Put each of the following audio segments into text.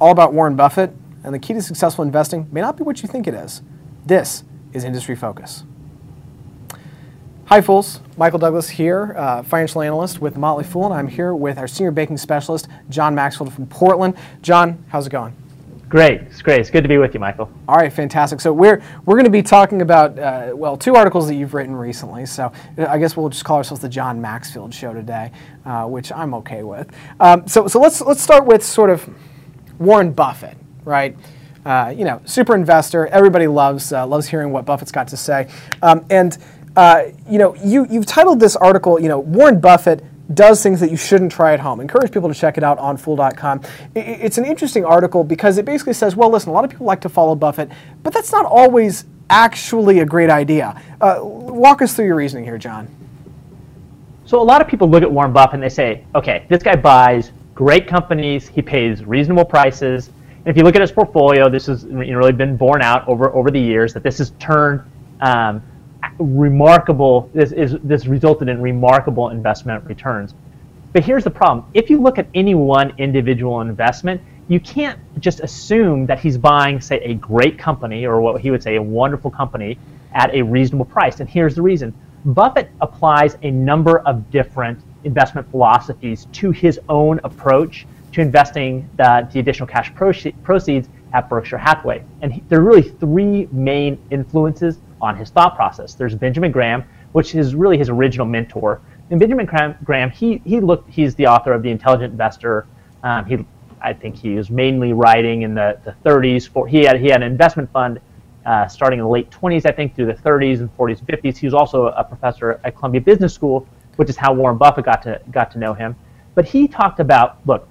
all about Warren Buffett, and the key to successful investing may not be what you think it is. This is Industry Focus. Hi, fools. Michael Douglass here, uh, financial analyst with Motley Fool, and I'm here with our senior banking specialist, John Maxfield from Portland. John, how's it going? Great, it's great. It's good to be with you, Michael. All right, fantastic. So we're we're going to be talking about uh, well two articles that you've written recently. So uh, I guess we'll just call ourselves the John Maxfield Show today, uh, which I'm okay with. Um, so so let's let's start with sort of Warren Buffett, right? Uh, you know, super investor. Everybody loves uh, loves hearing what Buffett's got to say, um, and uh, you know you you've titled this article, you know, Warren Buffett does things that you shouldn't try at home. Encourage people to check it out on Fool.com. It's an interesting article because it basically says, well, listen, a lot of people like to follow Buffett, but that's not always actually a great idea. Uh, walk us through your reasoning here, John. So a lot of people look at Warren Buffett and they say, okay, this guy buys great companies, he pays reasonable prices. And if you look at his portfolio, this has really been borne out over, over the years that this has turned um, remarkable, this, is, this resulted in remarkable investment returns. But here's the problem. If you look at any one individual investment, you can't just assume that he's buying, say, a great company or what he would say a wonderful company at a reasonable price. And here's the reason. Buffett applies a number of different investment philosophies to his own approach to investing the, the additional cash proceeds at Berkshire Hathaway. And he, there are really three main influences on his thought process. There's Benjamin Graham, which is really his original mentor. And Benjamin Graham, he, he looked, he's the author of The Intelligent Investor. Um, he, I think he was mainly writing in the, the 30s. For, he, had, he had an investment fund uh, starting in the late 20s, I think, through the 30s and 40s and 50s. He was also a professor at Columbia Business School, which is how Warren Buffett got to, got to know him. But he talked about, look,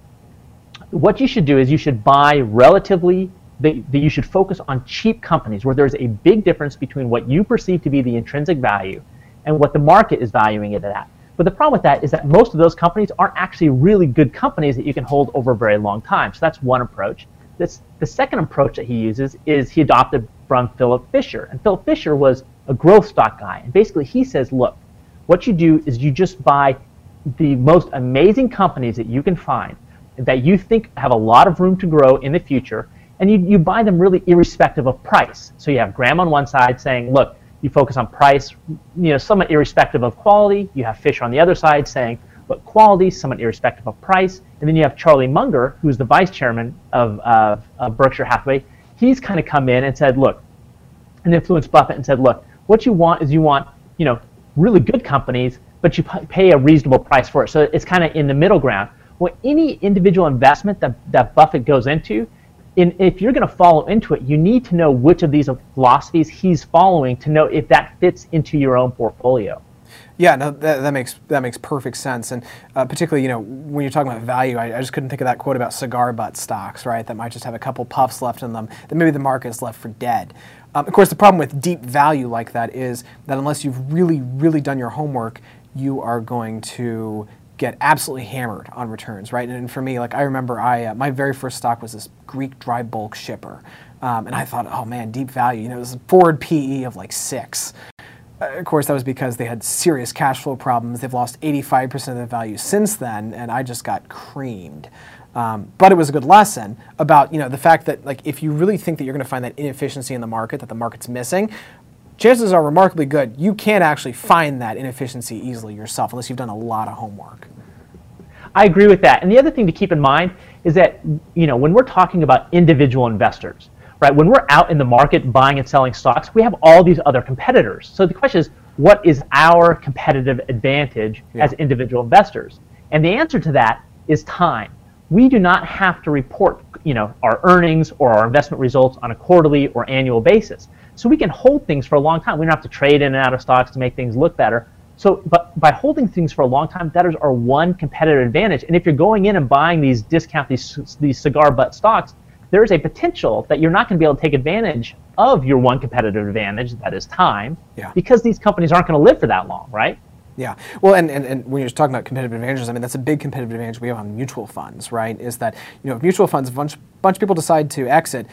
what you should do is you should buy relatively that, you should focus on cheap companies where there's a big difference between what you perceive to be the intrinsic value and what the market is valuing it at. But the problem with that is that most of those companies aren't actually really good companies that you can hold over a very long time. So that's one approach. This, the second approach that he uses is he adopted from Philip Fisher. And Philip Fisher was a growth stock guy. And basically he says, look, what you do is you just buy the most amazing companies that you can find that you think have a lot of room to grow in the future and you, you buy them really irrespective of price. So you have Graham on one side saying, look, you focus on price, you know, somewhat irrespective of quality. You have Fisher on the other side saying, but quality, somewhat irrespective of price. And then you have Charlie Munger, who's the vice chairman of, uh, of Berkshire Hathaway. He's kind of come in and said, look, and influenced Buffett and said, look, what you want is you want, you know, really good companies, but you pay a reasonable price for it. So it's kind of in the middle ground. Well, any individual investment that, that Buffett goes into, in, if you're going to follow into it, you need to know which of these philosophies he's following to know if that fits into your own portfolio. Yeah, no, that, that makes that makes perfect sense, and uh, particularly, you know, when you're talking about value, I, I, just couldn't think of that quote about cigar butt stocks, right? That might just have a couple puffs left in them. That maybe the market is left for dead. Um, of course, the problem with deep value like that is that unless you've really, really done your homework, you are going to get absolutely hammered on returns, right? And, for me, like I remember, I uh, my very first stock was this Greek dry bulk shipper, um, and I thought, oh man, deep value. You know, it was a forward PE of like six. Uh, of course, that was because they had serious cash flow problems. They've lost 85% of their value since then, and I just got creamed. Um, but it was a good lesson about you know the fact that like if you really think that you're going to find that inefficiency in the market that the market's missing, chances are remarkably good you can't actually find that inefficiency easily yourself unless you've done a lot of homework. I agree with that. And the other thing to keep in mind is that you know when we're talking about individual investors, right? When we're out in the market buying and selling stocks, we have all these other competitors. So the question is, what is our competitive advantage yeah. as individual investors? And the answer to that is time. We do not have to report, you know, our earnings or our investment results on a quarterly or annual basis. So we can hold things for a long time. We don't have to trade in and out of stocks to make things look better. So, but by holding things for a long time, that is our one competitive advantage. And if you're going in and buying these discount these these cigar butt stocks, there is a potential that you're not going to be able to take advantage of your one competitive advantage, that is time, yeah. because these companies aren't going to live for that long, right? Yeah. Well, and, and, and when you're talking about competitive advantages, I mean, that's a big competitive advantage we have on mutual funds, right? Is that, you know, if mutual funds, a bunch, bunch of people decide to exit,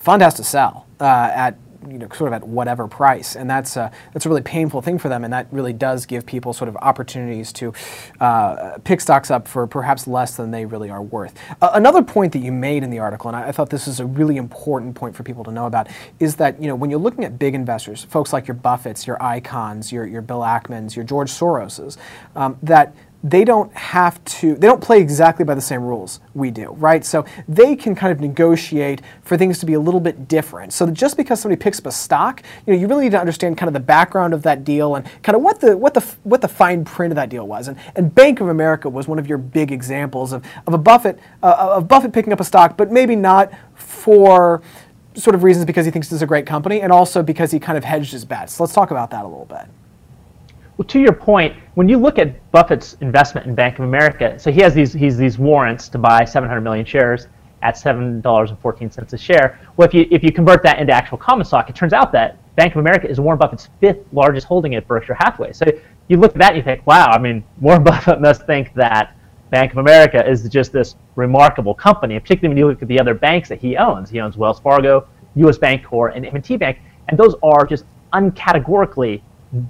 fund has to sell uh, at you know sort of at whatever price, and that's a, that's a really painful thing for them, and that really does give people sort of opportunities to uh, pick stocks up for perhaps less than they really are worth. Uh, another point that you made in the article, and I, I thought this is a really important point for people to know about, is that you know when you're looking at big investors, folks like your Buffetts, your Icahns, your your Bill Ackmans, your George Soroses, um, that they don't have to they don't play exactly by the same rules we do right? So they can kind of negotiate for things to be a little bit different. So just because somebody picks up a stock you know you really need to understand kind of the background of that deal and kind of what the what the what the fine print of that deal was. And, and bank of america was one of your big examples of, of a buffett uh, of buffett picking up a stock but maybe not for sort of reasons because he thinks this is a great company and also because he kind of hedged his bets. Let's talk about that a little bit well, to your point, when you look at Buffett's investment in Bank of America, so he has these he's these warrants to buy 700 million shares at seven dollars and fourteen cents a share. Well, if you if you convert that into actual common stock, it turns out that Bank of America is Warren Buffett's fifth largest holding at Berkshire Hathaway. So you look at that and you think, wow, I mean, Warren Buffett must think that Bank of America is just this remarkable company, particularly when you look at the other banks that he owns. He owns Wells Fargo, U.S. Bancorp, and M&T Bank, and those are just uncategorically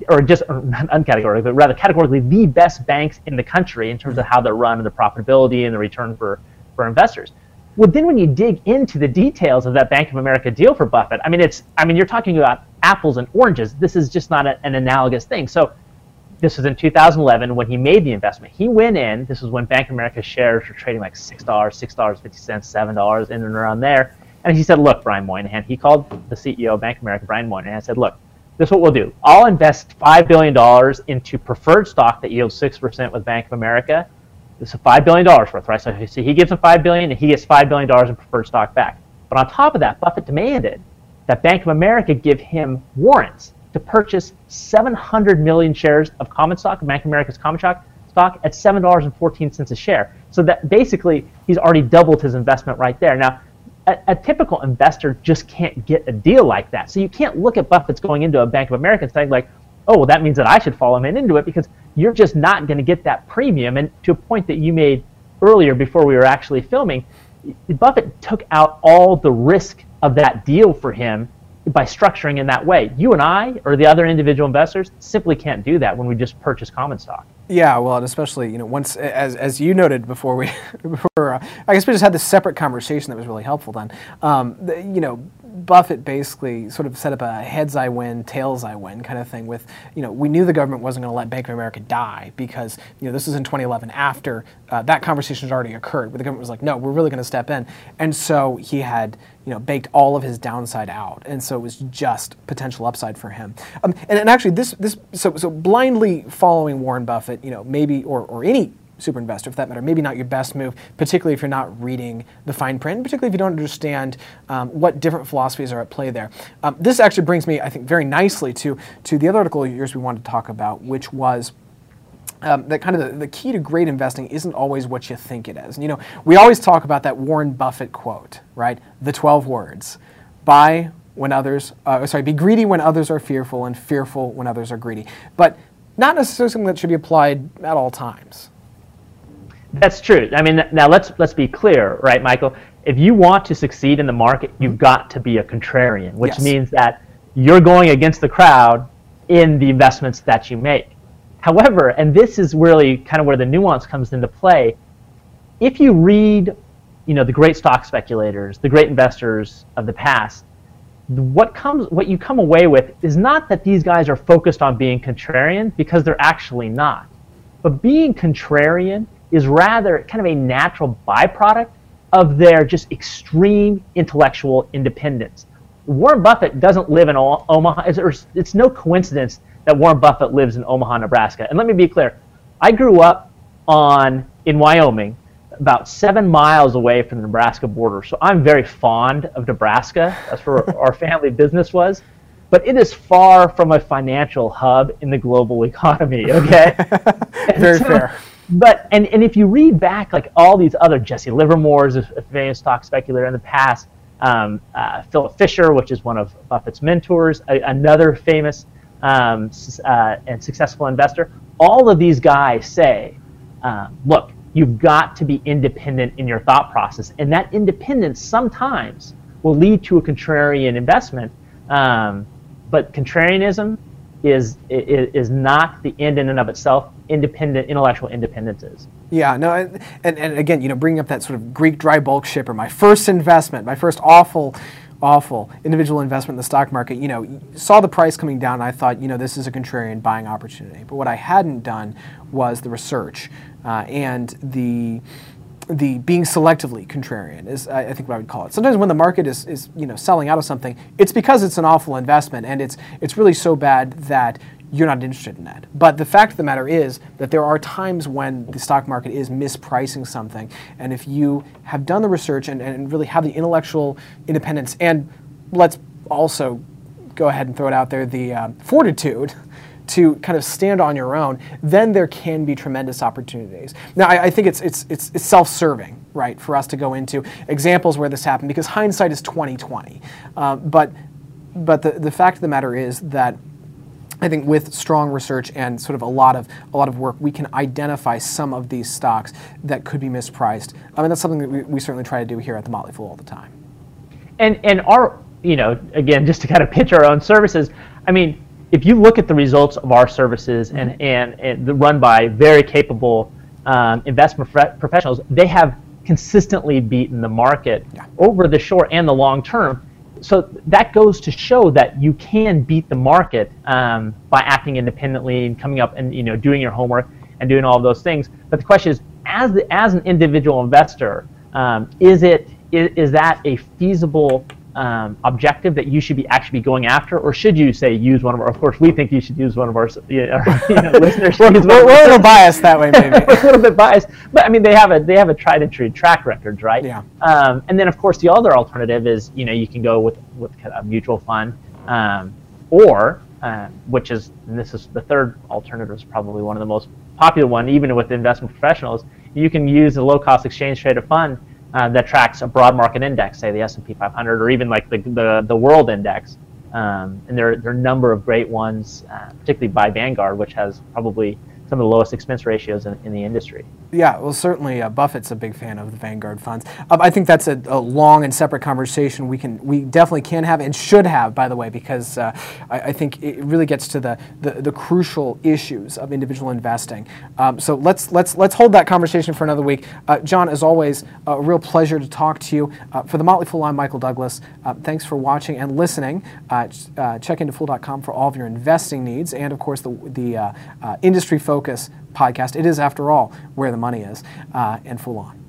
or just uncategorically, but rather categorically the best banks in the country in terms of how they're run and the profitability and the return for, for investors. Well, then when you dig into the details of that Bank of America deal for Buffett, I mean, it's, I mean, you're talking about apples and oranges. This is just not a, an analogous thing. So this was in 2011 when he made the investment. He went in, this was when Bank of America shares were trading like $6, $6.50, $7, in and around there. And he said, look, Brian Moynihan, he called the CEO of Bank of America, Brian Moynihan, and said, look, this is what we'll do. I'll invest $5 billion into preferred stock that yields 6% with Bank of America. This is $5 billion worth, right? So, so he gives him 5 billion and he gets $5 billion in preferred stock back. But on top of that, Buffett demanded that Bank of America give him warrants to purchase 700 million shares of common stock, Bank of America's common stock, stock at $7.14 a share. So that basically he's already doubled his investment right there. Now, a, a, typical investor just can't get a deal like that. So you can't look at Buffett's going into a Bank of America and saying like, oh, well, that means that I should follow him into it because you're just not going to get that premium. And to a point that you made earlier before we were actually filming, Buffett took out all the risk of that deal for him by structuring in that way. You and I, or the other individual investors, simply can't do that when we just purchase common stock. Yeah, well, and especially you know once as as you noted before we before uh, I guess we just had this separate conversation that was really helpful. Then, um, the, you know, Buffett basically sort of set up a heads I win, tails I win kind of thing. With you know, we knew the government wasn't going to let Bank of America die because you know this was in 2011 after uh, that conversation had already occurred, where the government was like, no, we're really going to step in, and so he had you know baked all of his downside out, and so it was just potential upside for him. Um, and, and actually, this this so so blindly following Warren Buffett, you know, maybe or or any super investor, for that matter, maybe not your best move, particularly if you're not reading the fine print, particularly if you don't understand um, what different philosophies are at play there. Um, this actually brings me, I think, very nicely to, to the other article of yours we wanted to talk about, which was um, that kind of the, the, key to great investing isn't always what you think it is. And, you know, we always talk about that Warren Buffett quote, right? The 12 words. Buy when others, uh, sorry, be greedy when others are fearful and fearful when others are greedy. But not necessarily something that should be applied at all times. That's true. I mean, now let's let's be clear, right, Michael? If you want to succeed in the market, you've mm-hmm. got to be a contrarian, which yes. means that you're going against the crowd in the investments that you make. However, and this is really kind of where the nuance comes into play, if you read, you know, the great stock speculators, the great investors of the past, what comes what you come away with is not that these guys are focused on being contrarian because they're actually not. But being contrarian is rather kind of a natural byproduct of their just extreme intellectual independence. Warren Buffett doesn't live in Omaha. It's no coincidence that Warren Buffett lives in Omaha, Nebraska. And let me be clear, I grew up on in Wyoming, about seven miles away from the Nebraska border. So I'm very fond of Nebraska. That's where our family business was. But it is far from a financial hub in the global economy. Okay, very so, fair but and, and if you read back like all these other Jesse Livermore's famous stock speculator in the past, um, uh, Philip Fisher, which is one of Buffett's mentors, a, another famous um, uh, and successful investor, all of these guys say, uh, look, you've got to be independent in your thought process, and that independence sometimes will lead to a contrarian investment. Um, but contrarianism is, is is not the end in and of itself. Independent intellectual independence is. Yeah, no, and, and, and again, you know, bringing up that sort of Greek dry bulk shipper, my first investment, my first awful, awful individual investment in the stock market, you know, saw the price coming down, I thought, you know, this is a contrarian buying opportunity. But what I hadn't done was the research uh, and the the being selectively contrarian is I think what I would call it. Sometimes when the market is, is you know selling out of something, it's because it's an awful investment and it's it's really so bad that you're not interested in that. But the fact of the matter is that there are times when the stock market is mispricing something. And if you have done the research and, and really have the intellectual independence, and let's also go ahead and throw it out there, the uh, fortitude to kind of stand on your own, then there can be tremendous opportunities. Now, I, I think it's, it's, it's, it's self-serving, right, for us to go into examples where this happened because hindsight is 2020. Uh, but but the, the fact of the matter is that I think with strong research and sort of a lot of a lot of work, we can identify some of these stocks that could be mispriced. I mean, that's something that we, we certainly try to do here at the Motley Fool all the time. And and our you know again just to kind of pitch our own services. I mean, if you look at the results of our services and mm-hmm. and, and run by very capable um, investment professionals, they have consistently beaten the market yeah. over the short and the long term so that goes to show that you can beat the market um, by acting independently and coming up and you know doing your homework and doing all of those things. But the question is, as the, as an individual investor, um, is it is, is that a feasible um, objective that you should be actually be going after, or should you say use one of our? Of course, we think you should use one of our you know, listeners. we're, we're, we're a little biased that way, maybe. a little bit biased, but I mean they have a they have a tried and true track record, right? Yeah. Um, and then of course the other alternative is you know you can go with with a mutual fund, um, or uh, which is and this is the third alternative is probably one of the most popular one even with investment professionals. You can use a low cost exchange traded fund uh, that tracks a broad market index, say the S&P 500 or even like the, the, the world index. Um, and there, there are a number of great ones, uh, particularly by Vanguard, which has probably some of the lowest expense ratios in, in the industry. Yeah, well, certainly uh, Buffett's a big fan of the Vanguard funds. Um, I think that's a, a, long and separate conversation we can, we definitely can have and should have, by the way, because uh, I, I, think it really gets to the, the, the crucial issues of individual investing. Um, so let's let's let's hold that conversation for another week. Uh, John, as always, a real pleasure to talk to you. Uh, for the Motley Fool, I'm Michael Douglass. Uh, thanks for watching and listening. Check into fool.com for all of your investing needs, and of course the the industry focus podcast. It is, after all, where the money is, uh, and Fool On.